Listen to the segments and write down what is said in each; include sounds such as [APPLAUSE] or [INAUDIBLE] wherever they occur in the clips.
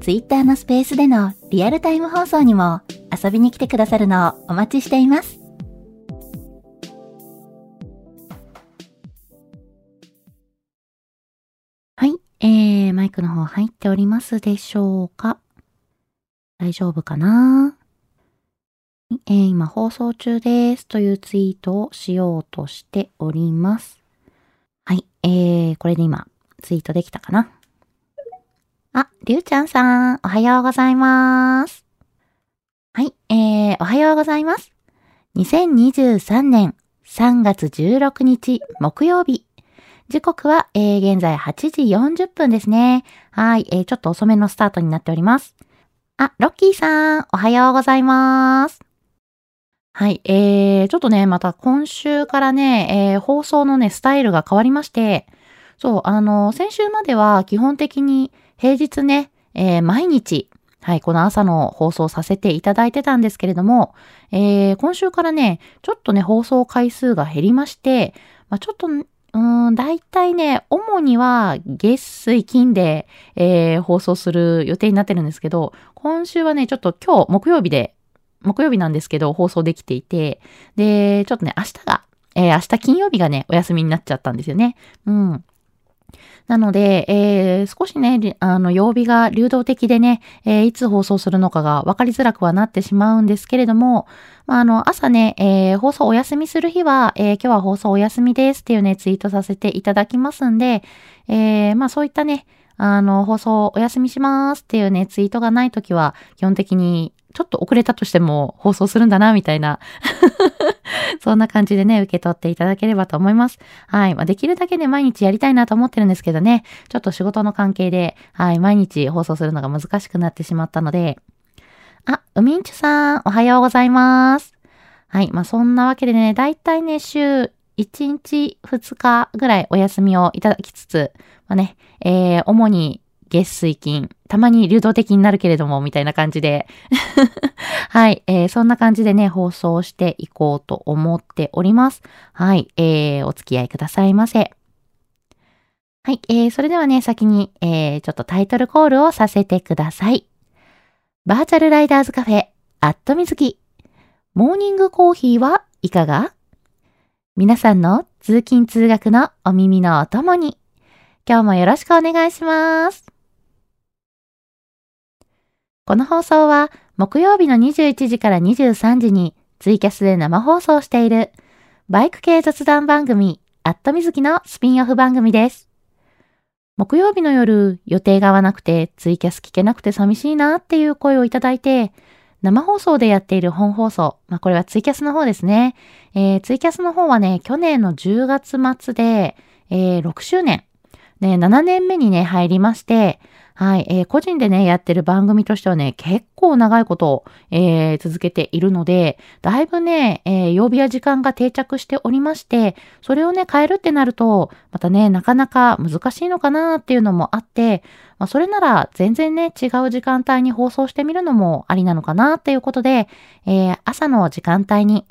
Twitter のスペースでのリアルタイム放送にも遊びに来てくださるのをお待ちしています。はい、えー、マイクの方入っておりますでしょうか？大丈夫かな？えー、今放送中ですというツイートをしようとしております。はい、えー、これで今ツイートできたかな？あ、りゅうちゃんさん、おはようございます。はい、えー、おはようございます。2023年3月16日木曜日。時刻は、えー、現在8時40分ですね。はい、えー、ちょっと遅めのスタートになっております。あ、ロッキーさん、おはようございます。はい、えー、ちょっとね、また今週からね、えー、放送のね、スタイルが変わりまして、そう、あの、先週までは基本的に平日ね、えー、毎日、はい、この朝の放送させていただいてたんですけれども、えー、今週からね、ちょっとね、放送回数が減りまして、まあ、ちょっと、うん、大体ね、主には月水金で、えー、放送する予定になってるんですけど、今週はね、ちょっと今日木曜日で、木曜日なんですけど、放送できていて、で、ちょっとね、明日が、えー、明日金曜日がね、お休みになっちゃったんですよね。うん。なので、えー、少しね、あの、曜日が流動的でね、えー、いつ放送するのかが分かりづらくはなってしまうんですけれども、まあ、あの、朝ね、えー、放送お休みする日は、え今日は放送お休みですっていうね、ツイートさせていただきますんで、えまあ、そういったね、あの、放送お休みしますっていうね、ツイートがないときは、基本的にちょっと遅れたとしても放送するんだな、みたいな。[LAUGHS] そんな感じでね、受け取っていただければと思います。はい。まあ、できるだけね、毎日やりたいなと思ってるんですけどね、ちょっと仕事の関係で、はい、毎日放送するのが難しくなってしまったので、あ、ウミンチュさん、おはようございます。はい。まあ、そんなわけでね、だいたいね、週1日2日ぐらいお休みをいただきつつ、まあね、えー、主に月水金、たまに流動的になるけれども、みたいな感じで [LAUGHS] はい、えー、そんな感じでね、放送していこうと思っております。はい、えー、お付き合いくださいませ。はい、えー、それではね、先に、えー、ちょっとタイトルコールをさせてください。バーチャルライダーズカフェ、アットみずき。モーニングコーヒーはいかが？皆さんの通勤通学のお耳のお供に、今日もよろしくお願いします。この放送は木曜日の21時から23時にツイキャスで生放送しているバイク系雑談番組アットみずきのスピンオフ番組です。木曜日の夜予定が合わなくてツイキャス聞けなくて寂しいなっていう声をいただいて生放送でやっている本放送。まあ、これはツイキャスの方ですね。えー、ツイキャスの方はね、去年の10月末で、えー、6周年。ね、7年目にね、入りまして、はい、えー、個人でね、やってる番組としてはね、結構長いこと、えー、続けているので、だいぶね、えー、曜日や時間が定着しておりまして、それをね、変えるってなると、またね、なかなか難しいのかなっていうのもあって、まあ、それなら全然ね、違う時間帯に放送してみるのもありなのかなっていうことで、えー、朝の時間帯に、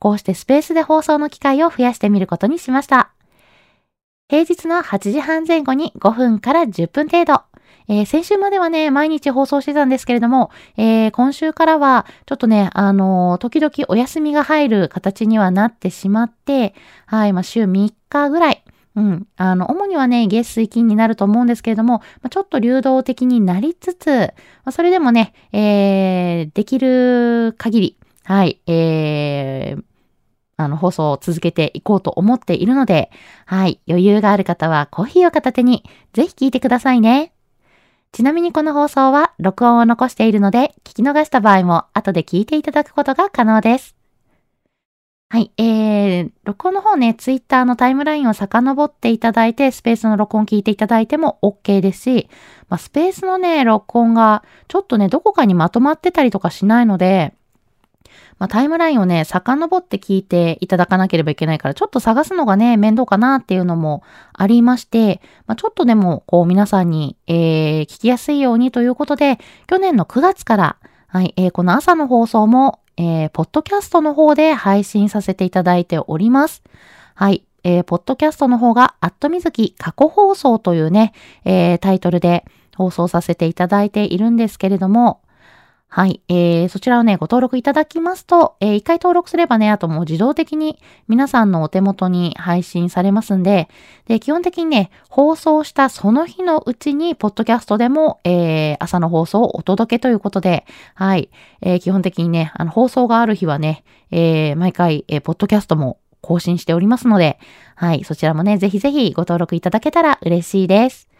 こうしてスペースで放送の機会を増やしてみることにしました。平日の8時半前後に5分から10分程度、えー、先週まではね、毎日放送してたんですけれども、えー、今週からは、ちょっとね、あのー、時々お休みが入る形にはなってしまって、はい、まあ、週3日ぐらい、うん。あの、主にはね、月水金になると思うんですけれども、まあ、ちょっと流動的になりつつ、まあ、それでもね、えー、できる限り、はい、えー、あの、放送を続けていこうと思っているので、はい、余裕がある方はコーヒーを片手に、ぜひ聞いてくださいね。ちなみにこの放送は録音を残しているので、聞き逃した場合も後で聞いていただくことが可能です。はい。えー、録音の方ね、ツイッターのタイムラインを遡っていただいて、スペースの録音聞いていただいても OK ですし、まあ、スペースのね、録音がちょっとね、どこかにまとまってたりとかしないので、まあ、タイムラインをね、遡って聞いていただかなければいけないから、ちょっと探すのがね、面倒かなっていうのもありまして、まあ、ちょっとでも、こう、皆さんに、えー、聞きやすいようにということで、去年の9月から、はい、えー、この朝の放送も、えー、ポッドキャストの方で配信させていただいております。はい。えー、ポッドキャストの方が、アットみずき過去放送というね、えー、タイトルで放送させていただいているんですけれども、はい。えー、そちらをね、ご登録いただきますと、えー、一回登録すればね、あともう自動的に皆さんのお手元に配信されますんで、で、基本的にね、放送したその日のうちに、ポッドキャストでも、えー、朝の放送をお届けということで、はい。えー、基本的にね、あの、放送がある日はね、えー、毎回、えー、ポッドキャストも更新しておりますので、はい。そちらもね、ぜひぜひご登録いただけたら嬉しいです。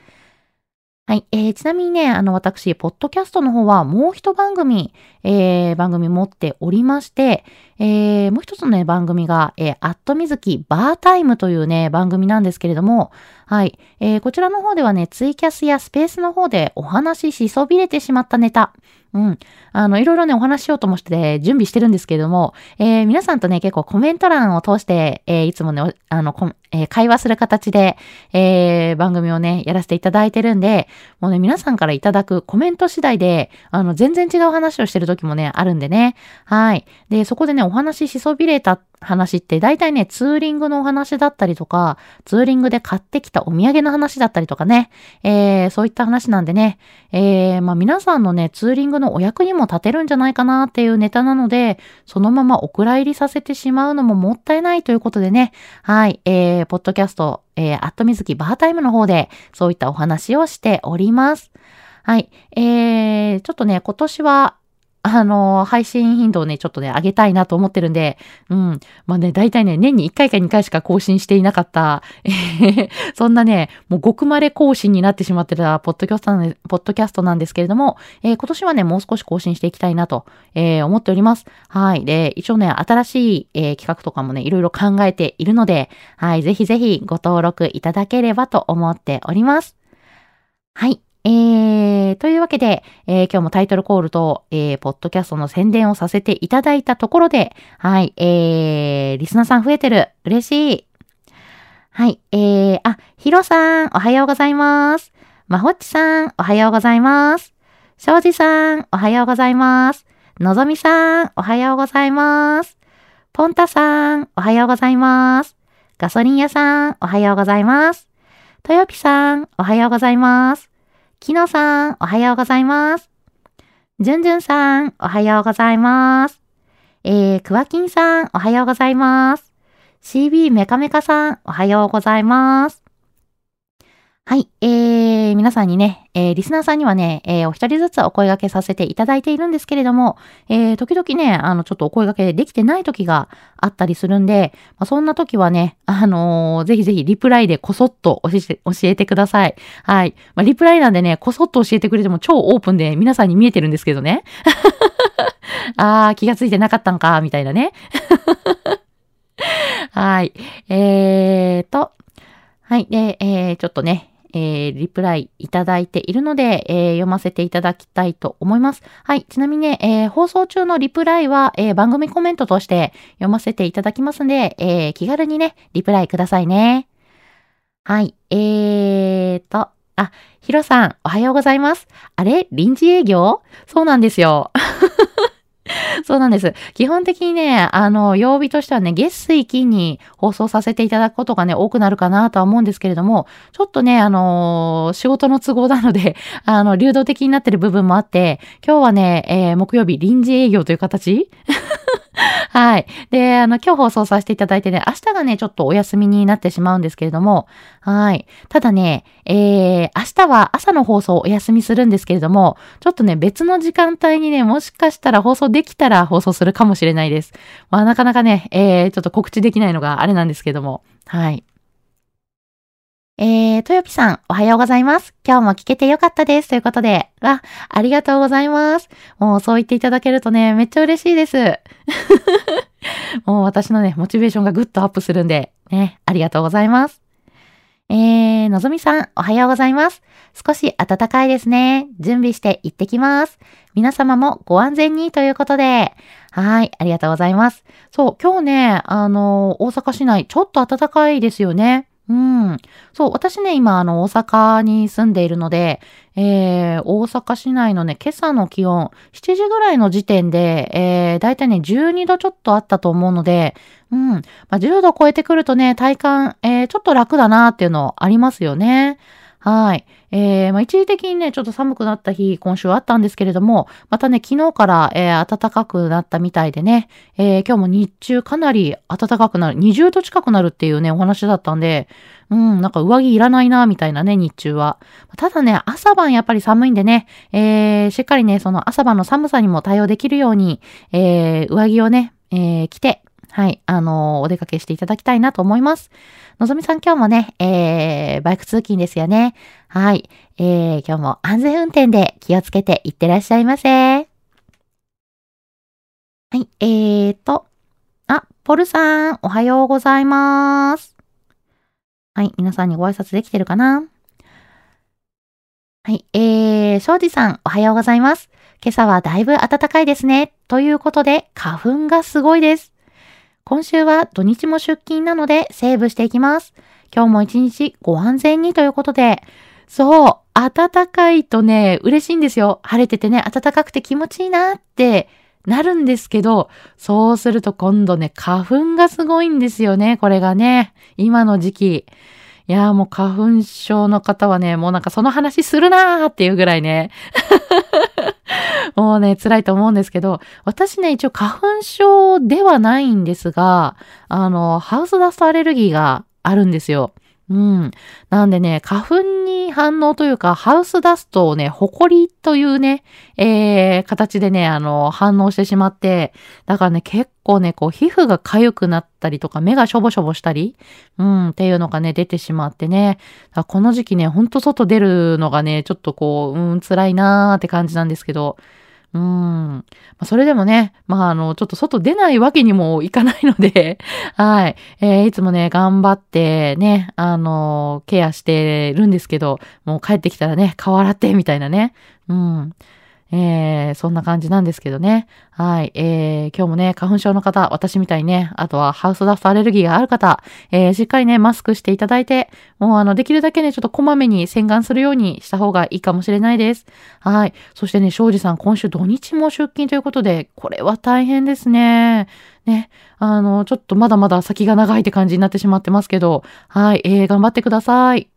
はい。えー、ちなみにね、あの、私、ポッドキャストの方はもう一番組、えー、番組持っておりまして、えー、もう一つのね、番組が、えー、アットみずきバータイムというね、番組なんですけれども、はい。えー、こちらの方ではね、ツイキャスやスペースの方でお話ししそびれてしまったネタ、うん。あの、いろいろね、お話しようと思って準備してるんですけれども、えー、皆さんとね、結構コメント欄を通して、えー、いつもね、あの、えー、会話する形で、えー、番組をね、やらせていただいてるんで、もうね、皆さんからいただくコメント次第で、あの、全然違う話をしてる時もね、あるんでね。はい。で、そこでね、お話ししそびれた話って大体ね、ツーリングのお話だったりとか、ツーリングで買ってきたお土産の話だったりとかね、えー、そういった話なんでね、えー、まあ皆さんのね、ツーリングのお役にも立てるんじゃないかなっていうネタなので、そのままお蔵入りさせてしまうのももったいないということでね、はい、えー、ポッドキャスト、えー、アットみずきバータイムの方で、そういったお話をしております。はい。えー、ちょっとね、今年は、あの、配信頻度をね、ちょっとね、上げたいなと思ってるんで、うん。まあね、大体ね、年に1回か2回しか更新していなかった、[LAUGHS] そんなね、もう極まれ更新になってしまってたポッドキャストなんで、ポッドキャストなんですけれども、えー、今年はね、もう少し更新していきたいなと、えー、思っております。はい。で、一応ね、新しい、えー、企画とかもね、いろいろ考えているので、はい。ぜひぜひご登録いただければと思っております。はい。えー、というわけで、えー、今日もタイトルコールと、えー、ポッドキャストの宣伝をさせていただいたところで、はい、えー、リスナーさん増えてる。嬉しい。はい、えー、あ、ヒロさん、おはようございます。まほっちさん、おはようございます。しょうじさん、おはようございます。のぞみさん、おはようございます。ポンタさん、おはようございます。ガソリン屋さん、おはようございます。とよぴさん、おはようございます。きのさん、おはようございます。じゅんじゅんさん、おはようございます。えー、くわきんさん、おはようございます。CB メカメカさん、おはようございます。はい。えー、皆さんにね、えー、リスナーさんにはね、えー、お一人ずつお声掛けさせていただいているんですけれども、えー、時々ね、あの、ちょっとお声掛けできてない時があったりするんで、まあ、そんな時はね、あのー、ぜひぜひリプライでこそっと教えて、ください。はい。まあ、リプライなんでね、こそっと教えてくれても超オープンで皆さんに見えてるんですけどね。[LAUGHS] あー、気がついてなかったんか、みたいなね。[LAUGHS] はい。えーと、はい。で、えー、ちょっとね、えー、リプライいただいているので、えー、読ませていただきたいと思います。はい。ちなみにね、えー、放送中のリプライは、え番組コメントとして読ませていただきますので、え気軽にね、リプライくださいね。はい。えーと、あ、ヒロさん、おはようございます。あれ？臨時営業？そうなんですよ。[LAUGHS] そうなんです。基本的にね、あの、曜日としてはね、月水金に放送させていただくことがね、多くなるかなとは思うんですけれども、ちょっとね、あのー、仕事の都合なので、[LAUGHS] あの、流動的になってる部分もあって、今日はね、えー、木曜日臨時営業という形？[LAUGHS] はい。で、あの、今日放送させていただいてね、明日がね、ちょっとお休みになってしまうんですけれども、はい。ただね、えー、明日は朝の放送お休みするんですけれども、ちょっとね、別の時間帯にね、もしかしたら放送できたら放送するかもしれないです。まあ、なかなかね、えー、ちょっと告知できないのがあれなんですけども、はい。えー、とよぴさん、おはようございます。今日も聞けてよかったです。ということで、わ、ありがとうございます。もうそう言っていただけるとね、めっちゃ嬉しいです。[LAUGHS] もう私のね、モチベーションがぐっとアップするんで、ね、ありがとうございます。えー、のぞみさん、おはようございます。少し暖かいですね。準備して行ってきます。皆様もご安全にということで、はい、ありがとうございます。そう、今日ね、あの、大阪市内、ちょっと暖かいですよね。うん。そう、私ね、今、あの、大阪に住んでいるので、えー、大阪市内のね、今朝の気温、7時ぐらいの時点で、えー、だいたいね、12度ちょっとあったと思うので、うん。まあ、10度超えてくるとね、体感、えー、ちょっと楽だなっていうのありますよね。はい。えー、まあ、一時的にね、ちょっと寒くなった日、今週はあったんですけれども、またね、昨日から、えー、暖かくなったみたいでね、えー、今日も日中かなり暖かくなる、20度近くなるっていうね、お話だったんで、うん、なんか上着いらないな、みたいなね、日中は。ただね、朝晩やっぱり寒いんでね、えー、しっかりね、その朝晩の寒さにも対応できるように、えー、上着をね、えー、着て、はい、あのー、お出かけしていただきたいなと思います。のぞみさん今日もね、えー、バイク通勤ですよね。はい、えー、今日も安全運転で気をつけていってらっしゃいませ。はい、えーと、あ、ポルさん、おはようございます。はい、皆さんにご挨拶できてるかなはい、えー、庄司さん、おはようございます。今朝はだいぶ暖かいですね。ということで、花粉がすごいです。今週は土日も出勤なのでセーブしていきます。今日も一日ご安全にということで、そう、暖かいとね、嬉しいんですよ。晴れててね、暖かくて気持ちいいなってなるんですけど、そうすると今度ね、花粉がすごいんですよね、これがね。今の時期。いやーもう花粉症の方はね、もうなんかその話するなーっていうぐらいね。[LAUGHS] もうね、辛いと思うんですけど、私ね、一応花粉症ではないんですが、あの、ハウスダストアレルギーがあるんですよ。うん。なんでね、花粉に反応というか、ハウスダストをね、ホコリというね、えー、形でね、あの、反応してしまって、だからね、結構ね、こう、皮膚が痒くなったりとか、目がしょぼしょぼしたり、うん、っていうのがね、出てしまってね、この時期ね、ほんと外出るのがね、ちょっとこう、うん、辛いなーって感じなんですけど、うん。まあ、それでもね、まあ、あの、ちょっと外出ないわけにもいかないので [LAUGHS] はい。えー、いつもね、頑張ってね、あの、ケアしてるんですけど、もう帰ってきたらね、顔洗って、みたいなね。うん。えー、そんな感じなんですけどね。はい。えー、今日もね、花粉症の方、私みたいにね、あとはハウスダストアレルギーがある方、えー、しっかりね、マスクしていただいて、もうあの、できるだけね、ちょっとこまめに洗顔するようにした方がいいかもしれないです。はい。そしてね、庄司さん、今週土日も出勤ということで、これは大変ですね。ね。あの、ちょっとまだまだ先が長いって感じになってしまってますけど、はい。えー、頑張ってください。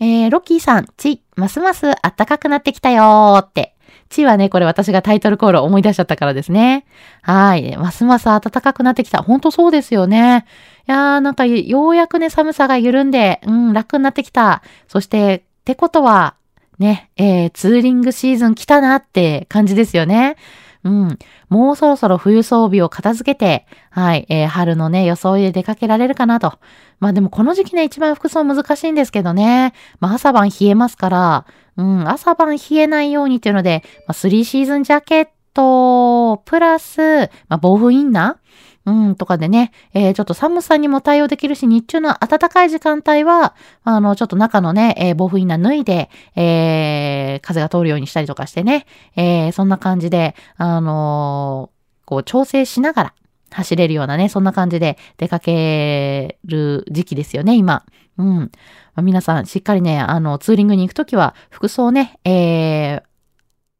えー、ロッキーさん、ち、ますます暖かくなってきたよーって。ちはね、これ私がタイトルコールを思い出しちゃったからですね。はい。ますます暖かくなってきた。ほんとそうですよね。いやー、なんか、ようやくね、寒さが緩んで、うん、楽になってきた。そして、ってことは、ね、えー、ツーリングシーズン来たなって感じですよね。うん。もうそろそろ冬装備を片付けて、はい、えー、春のね、装いで出かけられるかなと。まあでもこの時期ね、一番服装難しいんですけどね。まあ朝晩冷えますから、うん、朝晩冷えないようにっていうので、まあ、3シーズンジャケットト、プラス、まあ、防風インナー？うん、とかでね、えー、ちょっと寒さにも対応できるし、日中の暖かい時間帯は、あの、ちょっと中のね、えー、防風インナー脱いで、えー、風が通るようにしたりとかしてね、えー、そんな感じで、あの、こう、調整しながら走れるようなね、そんな感じで出かける時期ですよね、今。うん。まあ、皆さん、しっかりね、あの、ツーリングに行くときは、服装ね、えー、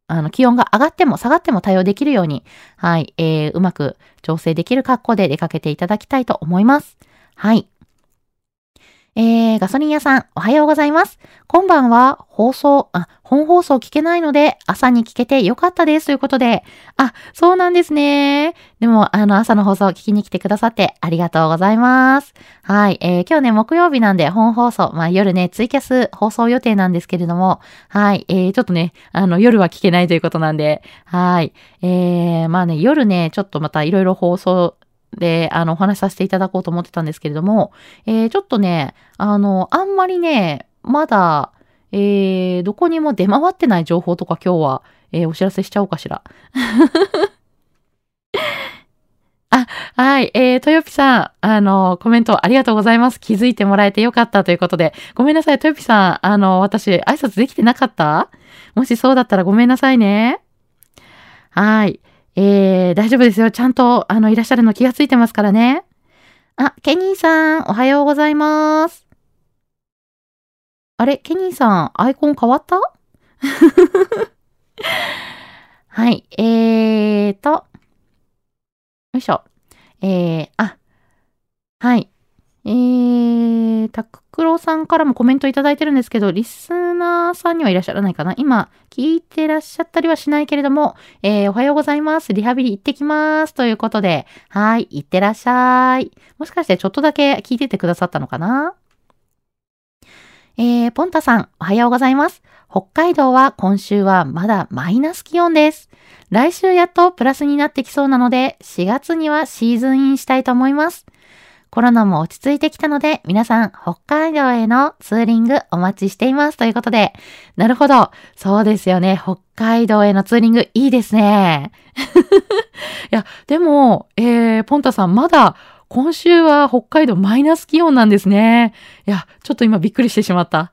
あの、気温が上がっても下がっても対応できるように、はい、えー、うまく調整できる格好で出かけていただきたいと思います。はい。えー、ガソリン屋さん、おはようございます。今晩は放送、あ、本放送聞けないので、朝に聞けてよかったです。ということで、あ、そうなんですね。でも、あの、朝の放送聞きに来てくださってありがとうございます。はい、えー、今日ね、木曜日なんで本放送、まあ夜ね、ツイキャス放送予定なんですけれども、はい、えー、ちょっとね、あの、夜は聞けないということなんで、はい、えー、まあね、夜ね、ちょっとまたいろいろ放送、で、あの、お話しさせていただこうと思ってたんですけれども、えー、ちょっとね、あの、あんまりね、まだ、えー、どこにも出回ってない情報とか今日は、えー、お知らせしちゃおうかしら。[LAUGHS] あ、はい、えー、豊よぴさん、あの、コメントありがとうございます。気づいてもらえてよかったということで、ごめんなさい、豊よぴさん、あの、私、挨拶できてなかった？もしそうだったらごめんなさいね。はい。えー、大丈夫ですよ。ちゃんと、あの、いらっしゃるの気がついてますからね。あ、ケニーさん、おはようございます。あれ、ケニーさん、アイコン変わった？[LAUGHS] はい、えーと、よいしょ。えー、あ、はい。えー、タククロさんからもコメントいただいてるんですけど、リスナーさんにはいらっしゃらないかな？今、聞いてらっしゃったりはしないけれども、えー、おはようございます。リハビリ行ってきます。ということで、はい、行ってらっしゃい。もしかしてちょっとだけ聞いててくださったのかな？えー、ポンタさん、おはようございます。北海道は今週はまだマイナス気温です。来週やっとプラスになってきそうなので、4月にはシーズンインしたいと思います。コロナも落ち着いてきたので、皆さん、北海道へのツーリングお待ちしています。ということで、なるほど。そうですよね。北海道へのツーリングいいですね。[LAUGHS] いや、でも、えー、ポンタさん、まだ、今週は北海道マイナス気温なんですね。いや、ちょっと今びっくりしてしまった。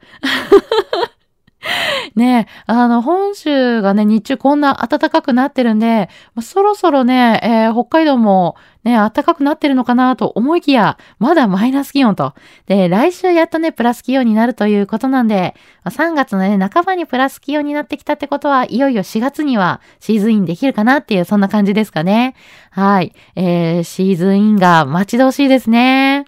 [LAUGHS] ねえ、あの、本州がね、日中こんな暖かくなってるんで、そろそろね、えー北海道もね、暖かくなってるのかなと思いきや、まだマイナス気温と。で、来週やっとね、プラス気温になるということなんで、3月のね、半ばにプラス気温になってきたってことは、いよいよ4月にはシーズンインできるかなっていう、そんな感じですかね。はい。えー、シーズンインが待ち遠しいですね。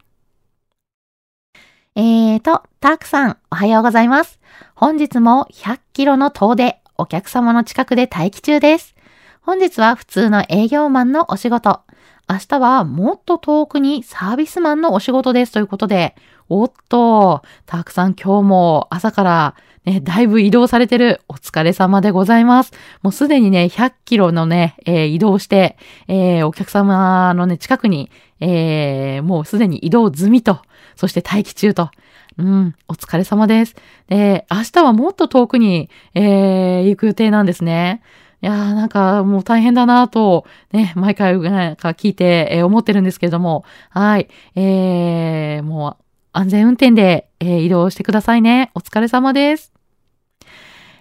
えーと、タークさん、おはようございます。本日も100キロの遠出、お客様の近くで待機中です。本日は普通の営業マンのお仕事。明日はもっと遠くにサービスマンのお仕事ですということで、おっと、たくさん今日も朝からね、だいぶ移動されてるお疲れ様でございます。もうすでにね、100キロのね、えー移動して、えーお客様のね、近くに、えーもうすでに移動済みと、そして待機中と。うん、お疲れ様です。で、明日はもっと遠くに、えー行く予定なんですね。いやーなんかもう大変だなと、ね、毎回なんか聞いて、えー思ってるんですけれども、はい、えー、もう安全運転で、えー移動してくださいね。お疲れ様です。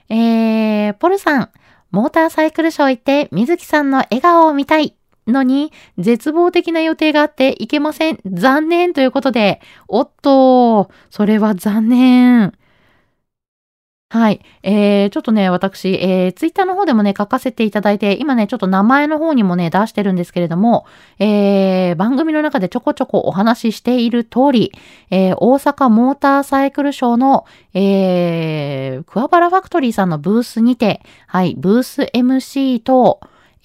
えー、ポルさん、モーターサイクルショー行って、水木さんの笑顔を見たいのに、絶望的な予定があって行けません。残念ということで、おっと、それは残念。はい。えー、ちょっとね、私、えー、ツイッターの方でもね、書かせていただいて、今ね、ちょっと名前の方にもね、出してるんですけれども、えー、番組の中でちょこちょこお話ししている通り、えー、大阪モーターサイクルショーの、えー、桑原ファクトリーさんのブースにて、はい、ブース MC と、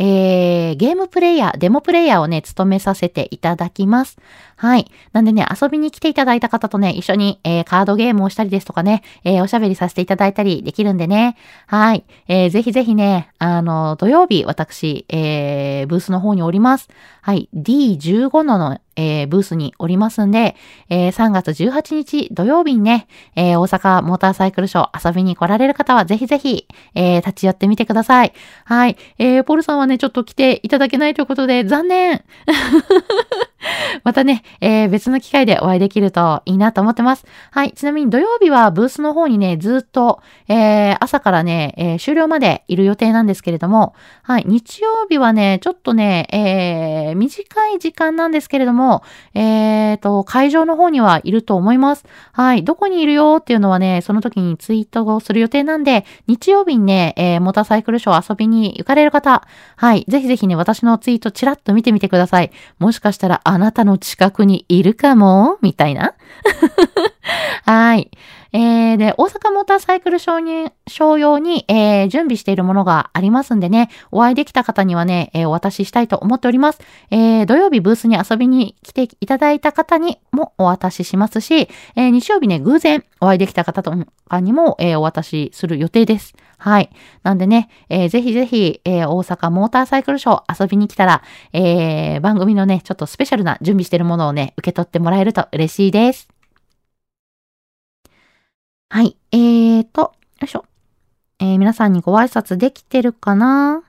えー、ゲームプレイヤー、デモプレイヤーをね、務めさせていただきます。はい。なんでね、遊びに来ていただいた方とね、一緒に、えーカードゲームをしたりですとかね、えーおしゃべりさせていただいたりできるんでね。はい。えーぜひぜひね、あの、土曜日、私、えーブースの方におります。はい。D15 のの、えーブースにおりますんで、えー3月18日土曜日にね、えー大阪モーターサイクルショー遊びに来られる方はぜひぜひ、え立ち寄ってみてください。はい。えーポルさんはね、ちょっと来ていただけないということで、残念 [LAUGHS] またね、えー別の機会でお会いできるといいなと思ってます。はい。ちなみに土曜日はブースの方にね、ずっと、えー朝からね、えー終了までいる予定なんですけれども、はい。日曜日はね、ちょっとね、えー短い時間なんですけれども、えーと、会場の方にはいると思います。はい。どこにいるよっていうのはね、その時にツイートをする予定なんで、日曜日にね、えーモーターサイクルショー遊びに行かれる方、はい。ぜひぜひね、私のツイートチラッと見てみてください。もしかしたらあなたの近くにいるかも？みたいな。[LAUGHS] はい。えー、で、大阪モーターサイクル商に商用に、えー、準備しているものがありますんでね、お会いできた方にはね、えー、お渡ししたいと思っております。えー、土曜日ブースに遊びに来ていただいた方にもお渡ししますし、えー、日曜日ね、偶然お会いできた方とかにも、えー、お渡しする予定です。はい。なんでね、えー、ぜひぜひ、えー、大阪モーターサイクルショー遊びに来たら、えー、番組のね、ちょっとスペシャルな準備しているものをね、受け取ってもらえると嬉しいです。はい。えーと、よいしょ。えー、皆さんにご挨拶できてるかな？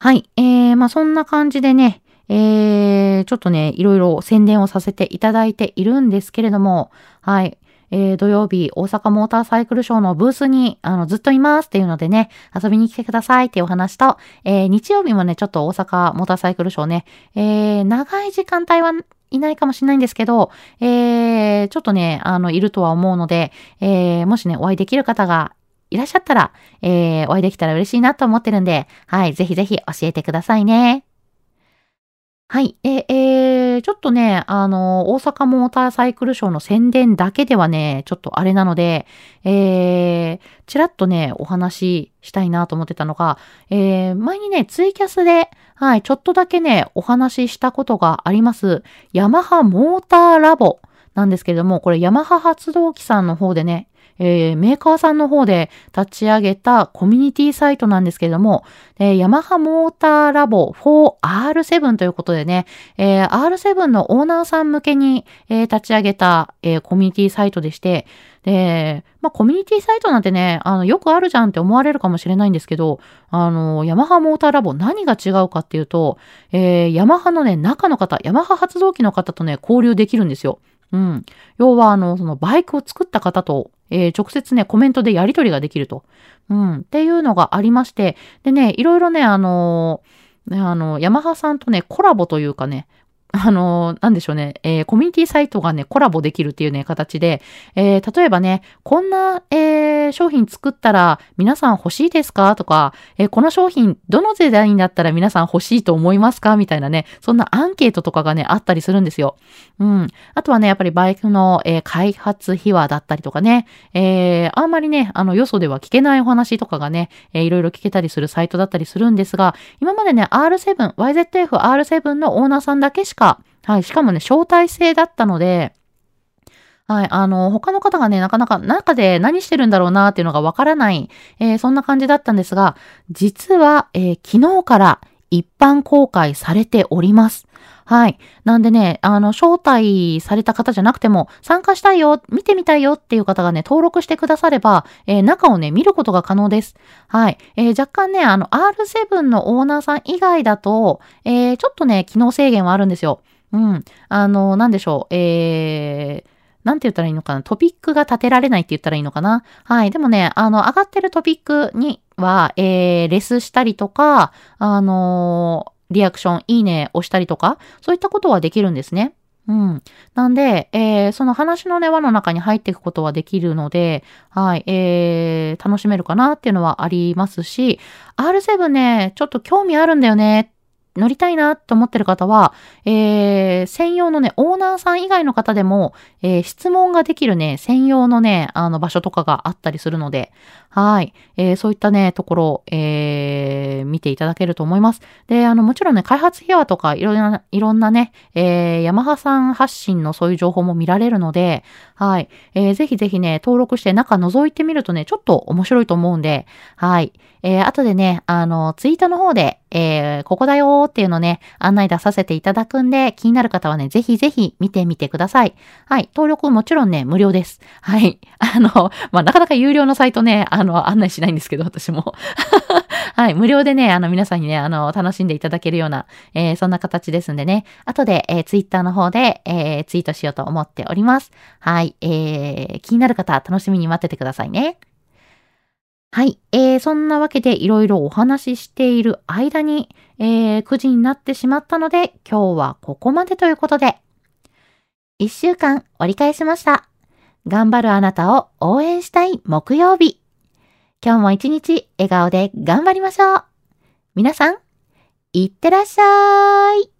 はい。えー、まあ、そんな感じでね、えー、ちょっとね、いろいろ宣伝をさせていただいているんですけれども、はい。えー、土曜日、大阪モーターサイクルショーのブースに、あの、ずっといますっていうのでね、遊びに来てくださいっていうお話と、えー、日曜日もね、ちょっと大阪モーターサイクルショーね、えー、長い時間帯はいないかもしれないんですけど、えー、ちょっとね、あの、いるとは思うので、えー、もしね、お会いできる方がいらっしゃったら、えー、お会いできたら嬉しいなと思ってるんで、はい、ぜひぜひ教えてくださいね。はい。え、えー、ちょっとね、あの、大阪モーターサイクルショーの宣伝だけではね、ちょっとあれなので、えー、ちらっとね、お話ししたいなと思ってたのが、えー、前にね、ツイキャスで、はい、ちょっとだけね、お話ししたことがあります。ヤマハモーターラボなんですけれども、これヤマハ発動機さんの方でね、えー、メーカーさんの方で立ち上げたコミュニティサイトなんですけれども、えー、ヤマハモーターラボ 4R7 ということでね、えー、R7 のオーナーさん向けに、えー、立ち上げた、えー、コミュニティサイトでして、で、まあ、コミュニティサイトなんてね、あの、よくあるじゃんって思われるかもしれないんですけど、あの、ヤマハモーターラボ何が違うかっていうと、えー、ヤマハのね、中の方、ヤマハ発動機の方とね、交流できるんですよ。うん。要は、あの、そのバイクを作った方と、えー、直接ね、コメントでやり取りができると。うん。っていうのがありまして、でね、いろいろね、あのー、あの、ヤマハさんとね、コラボというかね、あの、なんでしょうね、えー、コミュニティサイトがね、コラボできるっていうね、形で、えー、例えばね、こんな、えー、商品作ったら皆さん欲しいですか？とか、えー、この商品どのデザインだったら皆さん欲しいと思いますか？みたいなね、そんなアンケートとかがね、あったりするんですよ。うん。あとはね、やっぱりバイクの、えー、開発秘話だったりとかね、えー、あんまりね、あの、よそでは聞けないお話とかがね、えー、いろいろ聞けたりするサイトだったりするんですが、今までね、R7、YZF-R7 のオーナーさんだけしかか、はい、しかもね、招待制だったので、はい、あの、他の方がね、なかなか中で何してるんだろうなっていうのがわからない、えー、そんな感じだったんですが、実は、えー、昨日から一般公開されております。はい。なんでね、あの、招待された方じゃなくても、参加したいよ、見てみたいよっていう方がね、登録してくだされば、えー、中をね、見ることが可能です。はい。えー、若干ね、あの、R7 のオーナーさん以外だと、えー、ちょっとね、機能制限はあるんですよ。うん。あの、なんでしょう。えー、なんて言ったらいいのかなトピックが立てられないって言ったらいいのかなはい。でもね、あの、上がってるトピックには、えー、レスしたりとか、あのリアクション、いいね押したりとか、そういったことはできるんですね。うん。なんで、えー、その話のね、輪の中に入っていくことはできるので、はい、えー、楽しめるかなっていうのはありますし、R7 ね、ちょっと興味あるんだよね乗りたいなと思ってる方は、えー、専用のね、オーナーさん以外の方でも、えー、質問ができるね、専用のね、あの場所とかがあったりするので、はい。えー、そういったね、ところを、えー、見ていただけると思います。で、あの、もちろんね、開発費用とか、いろんな、いろんなね、えー、ヤマハさん発信のそういう情報も見られるので、はい。えー、ぜひぜひね、登録して中覗いてみるとね、ちょっと面白いと思うんで、はい。えー、後でね、あの、ツイートの方で、えー、ここだよーっていうのね、案内出させていただくんで、気になる方はね、ぜひぜひ見てみてください。はい。登録もちろんね、無料です。はい。[LAUGHS] あの、まあ、なかなか有料のサイトね、あの、案内しないんですけど、私も。[LAUGHS] はい。無料でね、あの、皆さんにね、あの、楽しんでいただけるような、えー、そんな形ですんでね、後で、えー、ツイッターの方で、えー、ツイートしようと思っております。はい。えー、気になる方、楽しみに待っててくださいね。はい。えー、そんなわけでいろいろお話ししている間に、えー、9時になってしまったので、今日はここまでということで、1週間折り返しました。頑張るあなたを応援したい木曜日。今日も一日笑顔で頑張りましょう。皆さん、いってらっしゃい。